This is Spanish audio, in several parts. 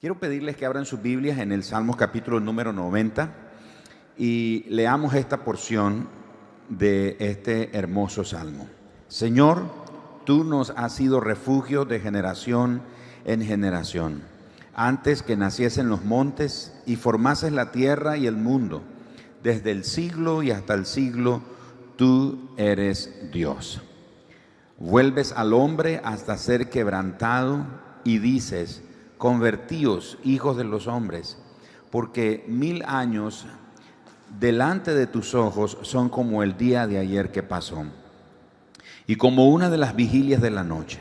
Quiero pedirles que abran sus Biblias en el Salmo capítulo número 90 y leamos esta porción de este hermoso salmo. Señor, tú nos has sido refugio de generación en generación, antes que naciesen los montes y formases la tierra y el mundo, desde el siglo y hasta el siglo, tú eres Dios. Vuelves al hombre hasta ser quebrantado y dices, convertíos, hijos de los hombres, porque mil años delante de tus ojos son como el día de ayer que pasó, y como una de las vigilias de la noche.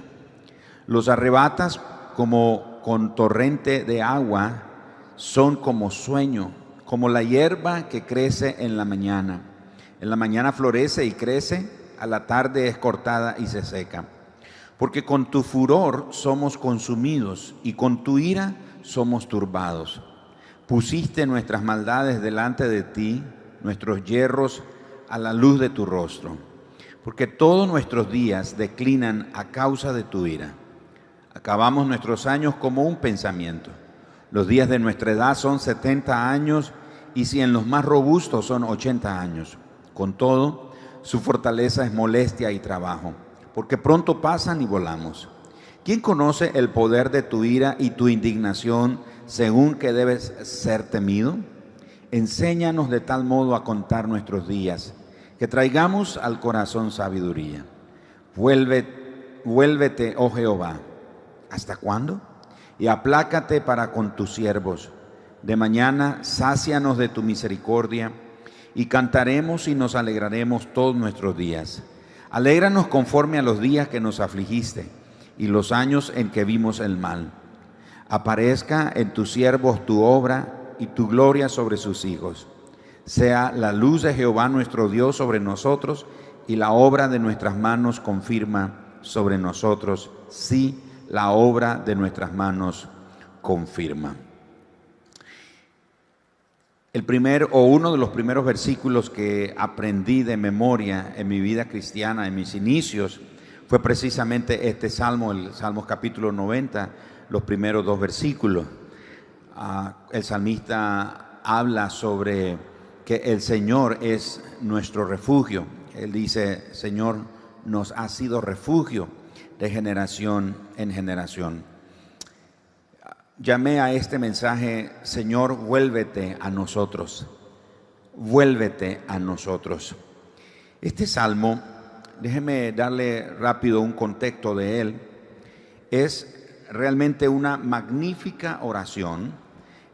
Los arrebatas como con torrente de agua, son como sueño, como la hierba que crece en la mañana. En la mañana florece y crece, a la tarde es cortada y se seca. Porque con tu furor somos consumidos y con tu ira somos turbados. Pusiste nuestras maldades delante de ti, nuestros hierros a la luz de tu rostro, porque todos nuestros días declinan a causa de tu ira. Acabamos nuestros años como un pensamiento. Los días de nuestra edad son 70 años y si en los más robustos son 80 años. Con todo, su fortaleza es molestia y trabajo, porque pronto pasan y volamos. ¿Quién conoce el poder de tu ira y tu indignación según que debes ser temido? Enséñanos de tal modo a contar nuestros días, que traigamos al corazón sabiduría. Vuelve, vuélvete, oh Jehová, ¿hasta cuándo? Y aplácate para con tus siervos. De mañana sácianos de tu misericordia y cantaremos y nos alegraremos todos nuestros días. Alégranos conforme a los días que nos afligiste y los años en que vimos el mal. Aparezca en tus siervos tu obra y tu gloria sobre sus hijos. Sea la luz de Jehová nuestro Dios sobre nosotros y la obra de nuestras manos confirma sobre nosotros. Sí, la obra de nuestras manos confirma. El primer o uno de los primeros versículos que aprendí de memoria en mi vida cristiana, en mis inicios, fue precisamente este salmo, el Salmo capítulo 90, los primeros dos versículos. Ah, el salmista habla sobre que el Señor es nuestro refugio. Él dice, Señor, nos ha sido refugio de generación en generación llamé a este mensaje, Señor, vuélvete a nosotros, vuélvete a nosotros. Este salmo, déjeme darle rápido un contexto de él, es realmente una magnífica oración,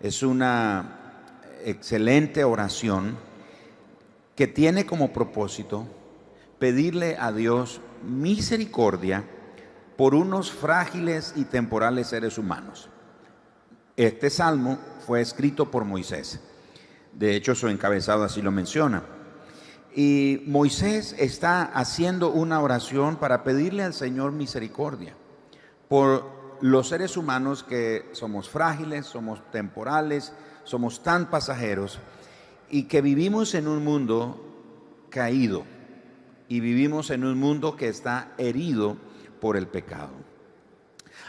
es una excelente oración que tiene como propósito pedirle a Dios misericordia por unos frágiles y temporales seres humanos. Este salmo fue escrito por Moisés. De hecho, su encabezado así lo menciona. Y Moisés está haciendo una oración para pedirle al Señor misericordia por los seres humanos que somos frágiles, somos temporales, somos tan pasajeros y que vivimos en un mundo caído y vivimos en un mundo que está herido por el pecado.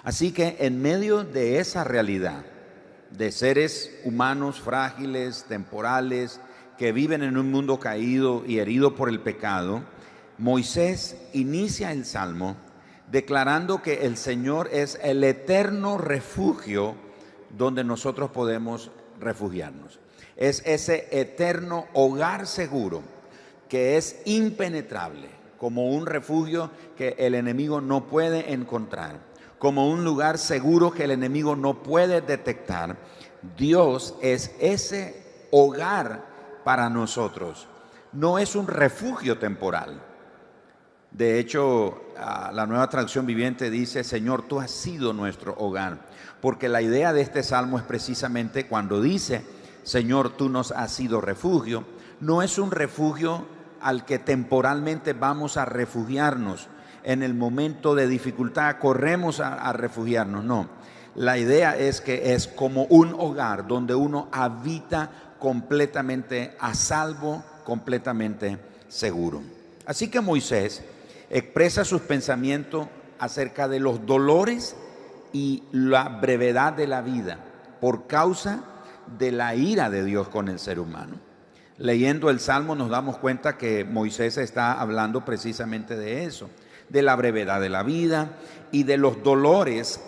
Así que en medio de esa realidad, de seres humanos frágiles, temporales, que viven en un mundo caído y herido por el pecado, Moisés inicia el salmo declarando que el Señor es el eterno refugio donde nosotros podemos refugiarnos. Es ese eterno hogar seguro que es impenetrable, como un refugio que el enemigo no puede encontrar como un lugar seguro que el enemigo no puede detectar. Dios es ese hogar para nosotros. No es un refugio temporal. De hecho, la nueva traducción viviente dice, Señor, tú has sido nuestro hogar. Porque la idea de este salmo es precisamente cuando dice, Señor, tú nos has sido refugio, no es un refugio al que temporalmente vamos a refugiarnos, en el momento de dificultad corremos a, refugiarnos, no. La idea es que es como un hogar donde uno habita completamente a salvo, completamente seguro. Así que Moisés expresa sus pensamientos acerca de los dolores y la brevedad de la vida por causa de la ira de Dios con el ser humano. Leyendo el Salmo nos damos cuenta que Moisés está hablando precisamente de eso, de la brevedad de la vida y de los dolores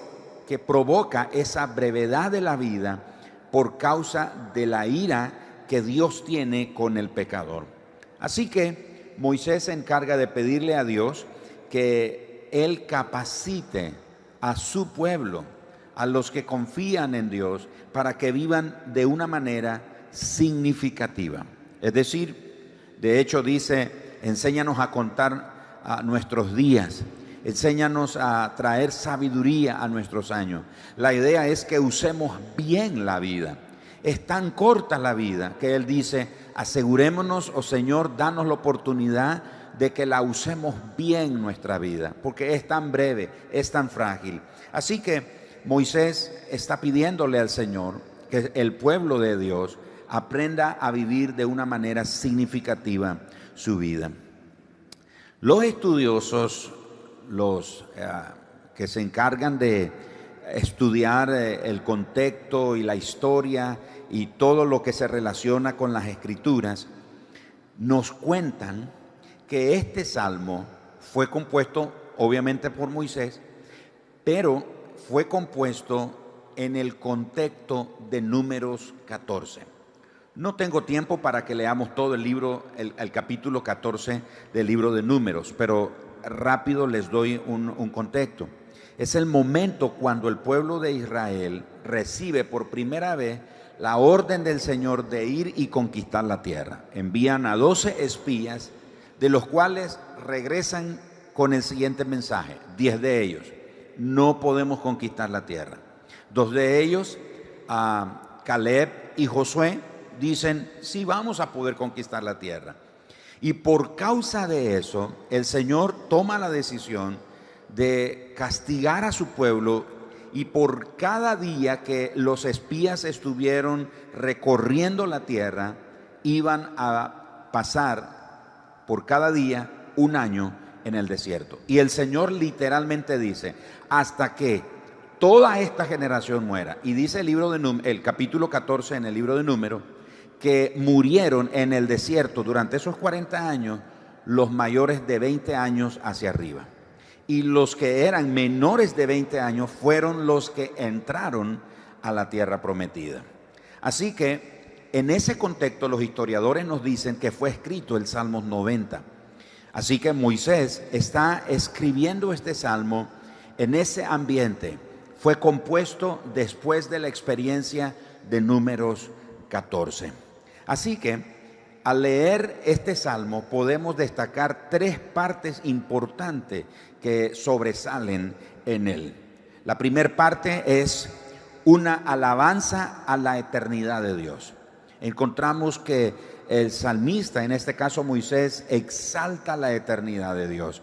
que provoca esa brevedad de la vida por causa de la ira que Dios tiene con el pecador. Así que Moisés se encarga de pedirle a Dios que Él capacite a su pueblo, a los que confían en Dios, para que vivan de una manera significativa. Es decir, de hecho dice, enséñanos a contar a nuestros días, enséñanos a traer sabiduría a nuestros años. La idea es que usemos bien la vida. Es tan corta la vida que Él dice, asegurémonos, oh Señor, danos la oportunidad de que la usemos bien nuestra vida, porque es tan breve, es tan frágil. Así que Moisés está pidiéndole al Señor que el pueblo de Dios aprenda a vivir de una manera significativa su vida. Los estudiosos, los eh, que se encargan de estudiar eh, el contexto y la historia y todo lo que se relaciona con las escrituras, nos cuentan que este salmo fue compuesto obviamente por Moisés, pero fue compuesto en el contexto de números 14. No tengo tiempo para que leamos todo el libro, el, capítulo 14 del libro de números, pero rápido les doy un, un contexto. Es el momento cuando el pueblo de Israel recibe por primera vez la orden del Señor de ir y conquistar la tierra. Envían a 12 espías de los cuales regresan con el siguiente mensaje, diez de ellos, no podemos conquistar la tierra. Dos de ellos, a Caleb y Josué, dicen, sí vamos a poder conquistar la tierra. Y por causa de eso, el Señor toma la decisión de castigar a su pueblo y por cada día que los espías estuvieron recorriendo la tierra, iban a pasar por cada día un año en el desierto. Y el Señor literalmente dice, hasta que toda esta generación muera. Y dice el libro de el capítulo 14 en el libro de Números que murieron en el desierto durante esos 40 años los mayores de 20 años hacia arriba. Y los que eran menores de 20 años fueron los que entraron a la tierra prometida. Así que en ese contexto los historiadores nos dicen que fue escrito el Salmo 90. Así que Moisés está escribiendo este salmo en ese ambiente. Fue compuesto después de la experiencia de números 14. Así que al leer este salmo podemos destacar tres partes importantes que sobresalen en él. La primera parte es una alabanza a la eternidad de Dios encontramos que el salmista, en este caso Moisés, exalta la eternidad de Dios.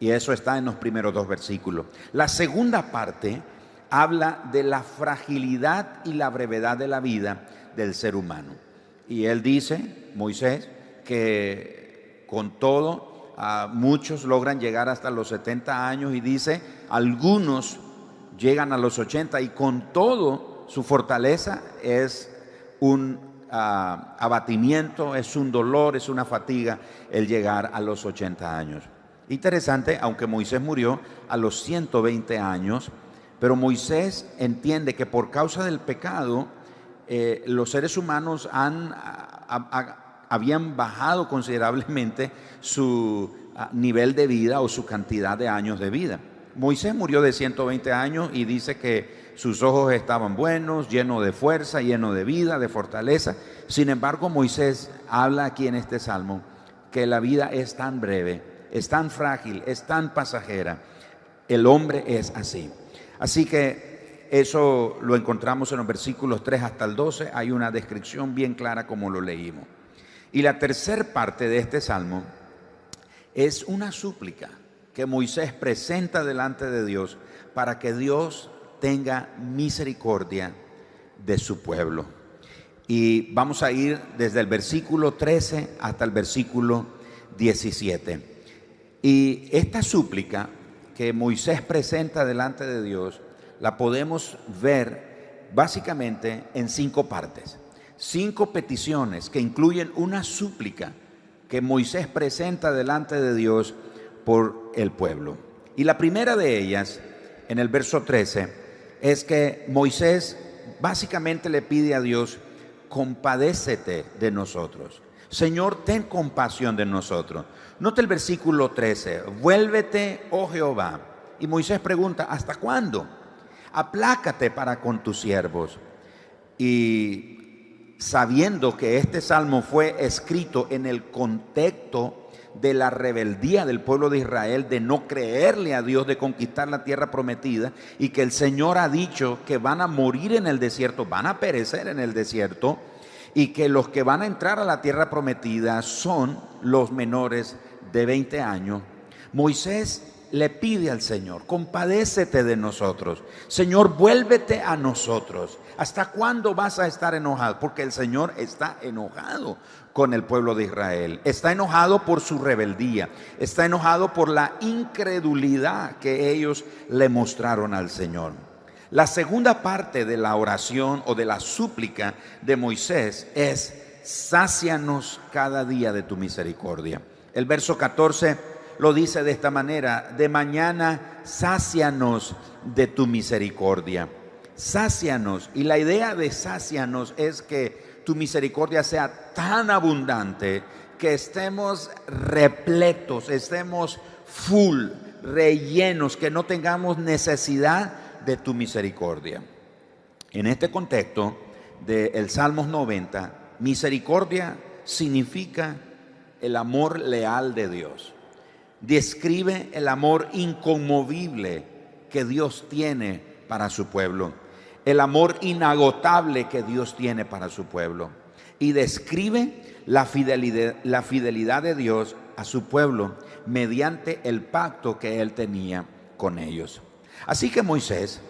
Y eso está en los primeros dos versículos. La segunda parte habla de la fragilidad y la brevedad de la vida del ser humano. Y él dice, Moisés, que con todo muchos logran llegar hasta los 70 años y dice, algunos llegan a los 80 y con todo su fortaleza es un abatimiento, es un dolor, es una fatiga el llegar a los 80 años. Interesante, aunque Moisés murió a los 120 años, pero Moisés entiende que por causa del pecado, eh, los seres humanos habían bajado considerablemente su nivel de vida o su cantidad de años de vida. Moisés murió de 120 años y dice que sus ojos estaban buenos, llenos de fuerza, llenos de vida, de fortaleza. Sin embargo, Moisés habla aquí en este salmo que la vida es tan breve, es tan frágil, es tan pasajera. El hombre es así. Así que eso lo encontramos en los versículos 3 hasta el 12. Hay una descripción bien clara como lo leímos. Y la tercera parte de este salmo es una súplica que Moisés presenta delante de Dios para que Dios tenga misericordia de su pueblo. Y vamos a ir desde el versículo 13 hasta el versículo 17. Y esta súplica que Moisés presenta delante de Dios, la podemos ver básicamente en cinco partes. Cinco peticiones que incluyen una súplica que Moisés presenta delante de Dios por el pueblo. Y la primera de ellas, en el verso 13, es que Moisés básicamente le pide a Dios, compadécete de nosotros. Señor, ten compasión de nosotros. Note el versículo 13, vuélvete, oh Jehová. Y Moisés pregunta, ¿hasta cuándo? Aplácate para con tus siervos. Y sabiendo que este salmo fue escrito en el contexto de la rebeldía del pueblo de Israel, de no creerle a Dios, de conquistar la tierra prometida, y que el Señor ha dicho que van a morir en el desierto, van a perecer en el desierto, y que los que van a entrar a la tierra prometida son los menores de 20 años. Moisés le pide al Señor, compadécete de nosotros. Señor, vuélvete a nosotros. ¿Hasta cuándo vas a estar enojado? Porque el Señor está enojado con el pueblo de Israel. Está enojado por su rebeldía. Está enojado por la incredulidad que ellos le mostraron al Señor. La segunda parte de la oración o de la súplica de Moisés es, sácianos cada día de tu misericordia. El verso 14 lo dice de esta manera, de mañana sácianos de tu misericordia. Sácianos. Y la idea de sácianos es que tu misericordia sea tan abundante que estemos repletos, estemos full, rellenos, que no tengamos necesidad de tu misericordia. En este contexto del el Salmos 90, misericordia significa el amor leal de Dios describe el amor inconmovible que Dios tiene para su pueblo, el amor inagotable que Dios tiene para su pueblo, y describe la fidelidad, la fidelidad de Dios a su pueblo mediante el pacto que él tenía con ellos. Así que Moisés,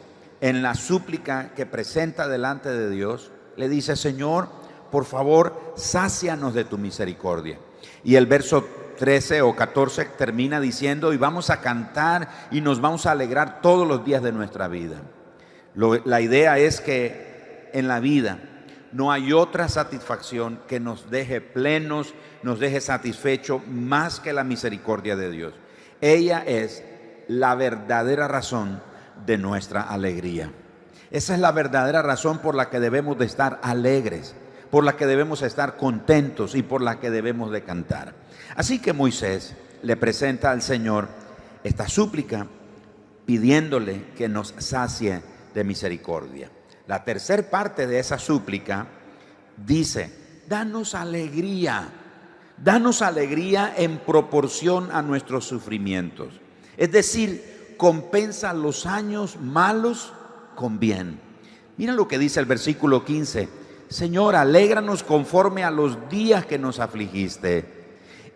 en la súplica que presenta delante de Dios, le dice, Señor, por favor, sácianos de tu misericordia. Y el verso 13 o 14 termina diciendo, y vamos a cantar y nos vamos a alegrar todos los días de nuestra vida. la idea es que en la vida no hay otra satisfacción que nos deje plenos, nos deje satisfechos más que la misericordia de Dios. Ella es la verdadera razón de nuestra alegría. Esa es la verdadera razón por la que debemos de estar alegres, por la que debemos estar contentos y por la que debemos de cantar. Así que Moisés le presenta al Señor esta súplica pidiéndole que nos sacie de misericordia. La tercera parte de esa súplica dice, danos alegría, danos alegría en proporción a nuestros sufrimientos. Es decir, compensa los años malos con bien. Mira lo que dice el versículo 15. Señor, alégranos conforme a los días que nos afligiste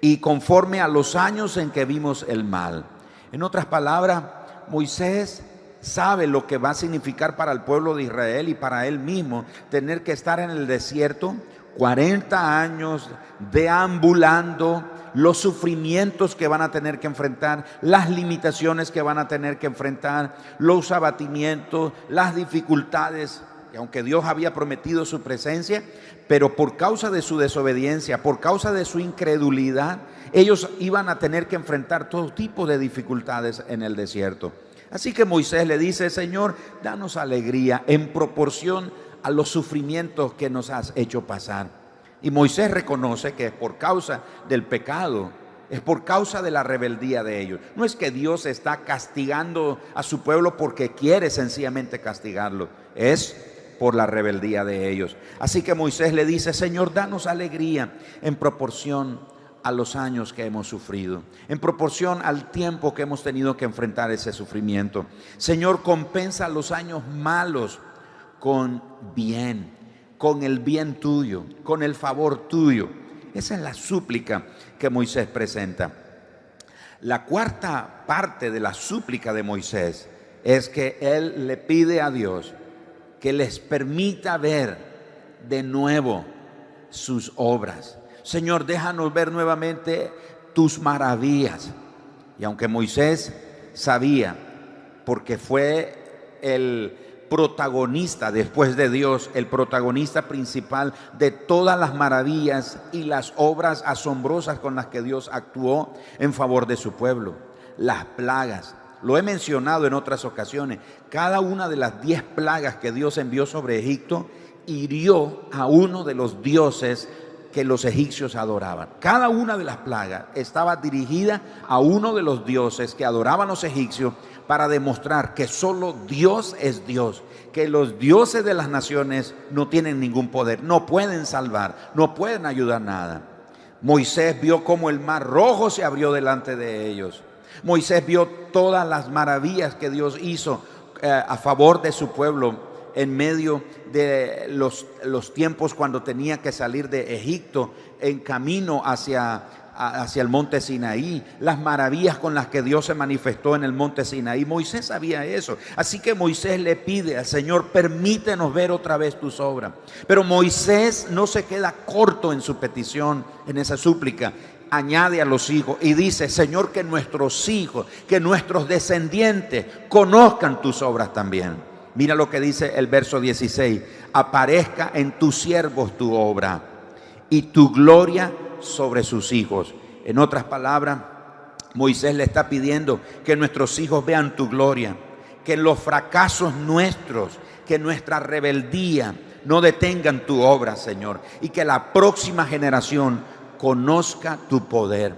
y conforme a los años en que vimos el mal. En otras palabras, Moisés sabe lo que va a significar para el pueblo de Israel y para él mismo tener que estar en el desierto 40 años deambulando, los sufrimientos que van a tener que enfrentar, las limitaciones que van a tener que enfrentar, los abatimientos, las dificultades. Y aunque Dios había prometido su presencia, pero por causa de su desobediencia, por causa de su incredulidad, ellos iban a tener que enfrentar todo tipo de dificultades en el desierto. Así que Moisés le dice, Señor, danos alegría en proporción a los sufrimientos que nos has hecho pasar. Y Moisés reconoce que es por causa del pecado, es por causa de la rebeldía de ellos. No es que Dios está castigando a su pueblo porque quiere sencillamente castigarlo, es por la rebeldía de ellos. Así que Moisés le dice, Señor, danos alegría en proporción a los años que hemos sufrido, en proporción al tiempo que hemos tenido que enfrentar ese sufrimiento. Señor, compensa los años malos con bien, con el bien tuyo, con el favor tuyo. Esa es la súplica que Moisés presenta. La cuarta parte de la súplica de Moisés es que él le pide a Dios que les permita ver de nuevo sus obras. Señor, déjanos ver nuevamente tus maravillas. Y aunque Moisés sabía, porque fue el protagonista después de Dios, el protagonista principal de todas las maravillas y las obras asombrosas con las que Dios actuó en favor de su pueblo. Las plagas, lo he mencionado en otras ocasiones, cada una de las diez plagas que Dios envió sobre Egipto hirió a uno de los dioses que los egipcios adoraban. Cada una de las plagas estaba dirigida a uno de los dioses que adoraban los egipcios para demostrar que solo Dios es Dios, que los dioses de las naciones no tienen ningún poder, no pueden salvar, no pueden ayudar nada. Moisés vio cómo el mar rojo se abrió delante de ellos. Moisés vio todas las maravillas que Dios hizo eh, a favor de su pueblo en medio de los, los tiempos cuando tenía que salir de Egipto en camino hacia hacia el monte Sinaí, las maravillas con las que Dios se manifestó en el monte Sinaí. Moisés sabía eso. Así que Moisés le pide al Señor, permítenos ver otra vez tus obras. Pero Moisés no se queda corto en su petición, en esa súplica. Añade a los hijos y dice, Señor, que nuestros hijos, que nuestros descendientes conozcan tus obras también. Mira lo que dice el verso 16, aparezca en tus siervos tu obra y tu gloria sobre sus hijos. En otras palabras, Moisés le está pidiendo que nuestros hijos vean tu gloria, que los fracasos nuestros, que nuestra rebeldía no detengan tu obra, Señor, y que la próxima generación conozca tu poder.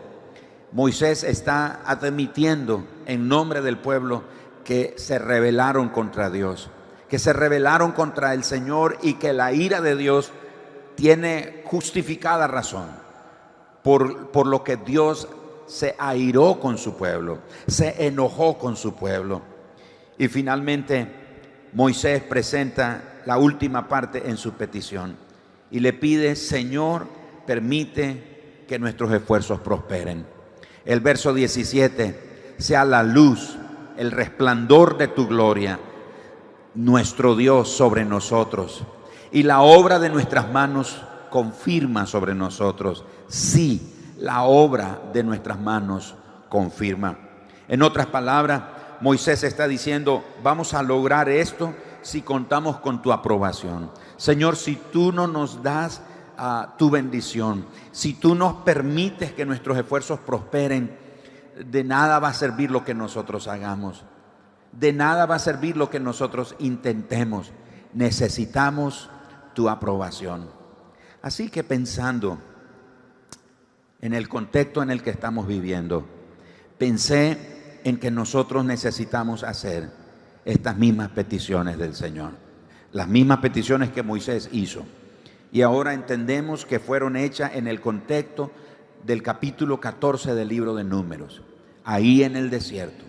Moisés está admitiendo en nombre del pueblo que se rebelaron contra Dios, que se rebelaron contra el Señor y que la ira de Dios tiene justificada razón por, lo que Dios se airó con su pueblo, se enojó con su pueblo. Y finalmente Moisés presenta la última parte en su petición y le pide, Señor, permite que nuestros esfuerzos prosperen. El verso 17, sea la luz, el resplandor de tu gloria, nuestro Dios sobre nosotros, y la obra de nuestras manos confirma sobre nosotros sí, la obra de nuestras manos confirma. En otras palabras, Moisés está diciendo, vamos a lograr esto si contamos con tu aprobación. Señor, si tú no nos das tu bendición, si tú nos permites que nuestros esfuerzos prosperen, de nada va a servir lo que nosotros hagamos. De nada va a servir lo que nosotros intentemos. Necesitamos tu aprobación. Así que pensando en el contexto en el que estamos viviendo, pensé en que nosotros necesitamos hacer estas mismas peticiones del Señor, las mismas peticiones que Moisés hizo. Y ahora entendemos que fueron hechas en el contexto del capítulo 14 del libro de Números, ahí en el desierto.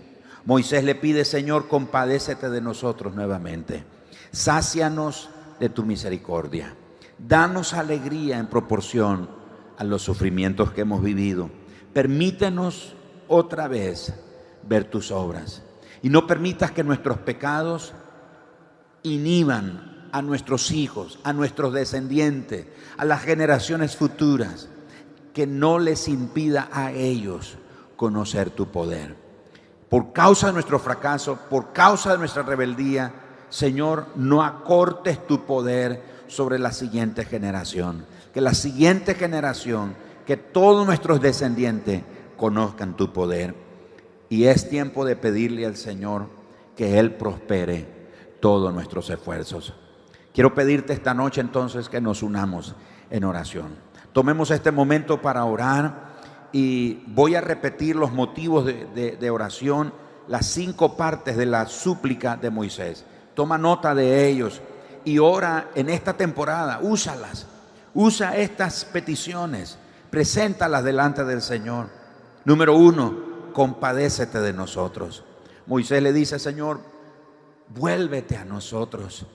Moisés le pide, Señor, compadécete de nosotros nuevamente, sácianos de tu misericordia, danos alegría en proporción a los sufrimientos que hemos vivido. Permítenos otra vez ver tus obras. Y no permitas que nuestros pecados inhiban a nuestros hijos, a nuestros descendientes, a las generaciones futuras, que no les impida a ellos conocer tu poder. Por causa de nuestro fracaso, por causa de nuestra rebeldía, Señor, no acortes tu poder sobre la siguiente generación que la siguiente generación, que todos nuestros descendientes conozcan tu poder. Y es tiempo de pedirle al Señor que Él prospere todos nuestros esfuerzos. Quiero pedirte esta noche entonces que nos unamos en oración. Tomemos este momento para orar y voy a repetir los motivos de, oración, las cinco partes de la súplica de Moisés. Toma nota de ellos y ora en esta temporada, úsalas Usa estas peticiones, preséntalas delante del Señor. Número uno, compadécete de nosotros. Moisés le dice, Señor, vuélvete a nosotros.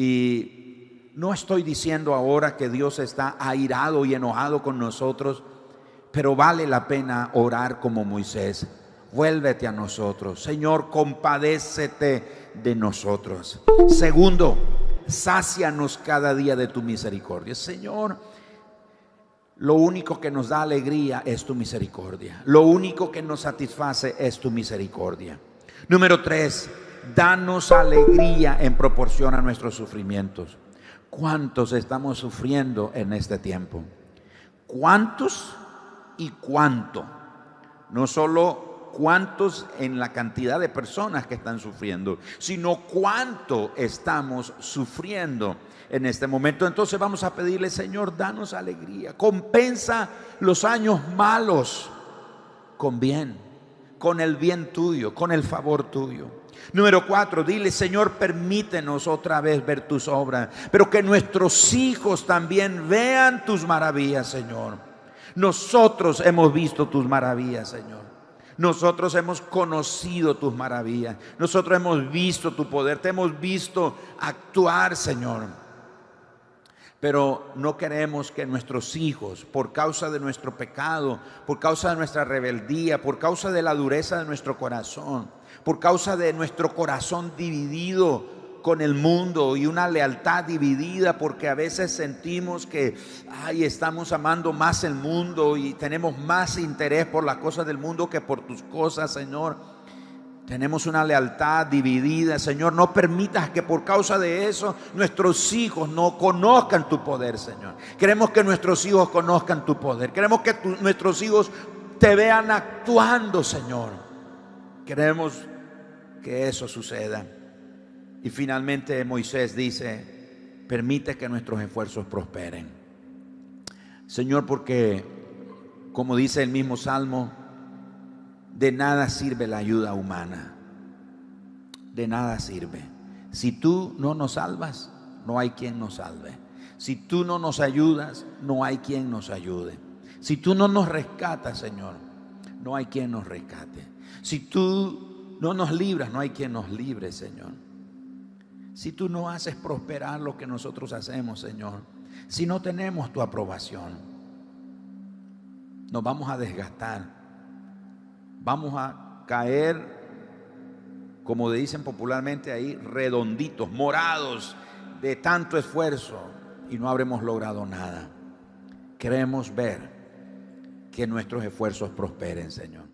Y no estoy diciendo ahora que Dios está airado y enojado con nosotros, pero vale la pena orar como Moisés. Vuélvete a nosotros. Señor, compadécete de nosotros. Segundo, sácianos cada día de tu misericordia. Señor, lo único que nos da alegría es tu misericordia. Lo único que nos satisface es tu misericordia. Número tres, danos alegría en proporción a nuestros sufrimientos. ¿Cuántos estamos sufriendo en este tiempo? ¿Cuántos y cuánto? No solo cuántos en la cantidad de personas que están sufriendo, sino cuánto estamos sufriendo en este momento. Entonces vamos a pedirle, Señor, danos alegría, compensa los años malos con bien, con el bien tuyo, con el favor tuyo. Número cuatro, dile, Señor, permítenos otra vez ver tus obras, pero que nuestros hijos también vean tus maravillas, Señor. Nosotros hemos visto tus maravillas, Señor. Nosotros hemos conocido tus maravillas. Nosotros hemos visto tu poder. Te hemos visto actuar, Señor. Pero no queremos que nuestros hijos, por causa de nuestro pecado, por causa de nuestra rebeldía, por causa de la dureza de nuestro corazón, por causa de nuestro corazón dividido con el mundo y una lealtad dividida porque a veces sentimos que ay, estamos amando más el mundo y tenemos más interés por las cosas del mundo que por tus cosas, Señor. Tenemos una lealtad dividida. Señor, no permitas que por causa de eso nuestros hijos no conozcan tu poder, Señor. Queremos que nuestros hijos conozcan tu poder. Queremos que nuestros hijos te vean actuando, Señor. Queremos que eso suceda. Y finalmente Moisés dice, permite que nuestros esfuerzos prosperen. Señor, porque como dice el mismo Salmo, de nada sirve la ayuda humana. De nada sirve. Si tú no nos salvas, no hay quien nos salve. Si tú no nos ayudas, no hay quien nos ayude. Si tú no nos rescatas, Señor, no hay quien nos rescate. Si tú no nos libras, no hay quien nos libre, Señor. Si tú no haces prosperar lo que nosotros hacemos, Señor, si no tenemos tu aprobación, nos vamos a desgastar vamos a caer, como dicen popularmente ahí, redonditos, morados de tanto esfuerzo y no habremos logrado nada. Queremos ver que nuestros esfuerzos prosperen, Señor.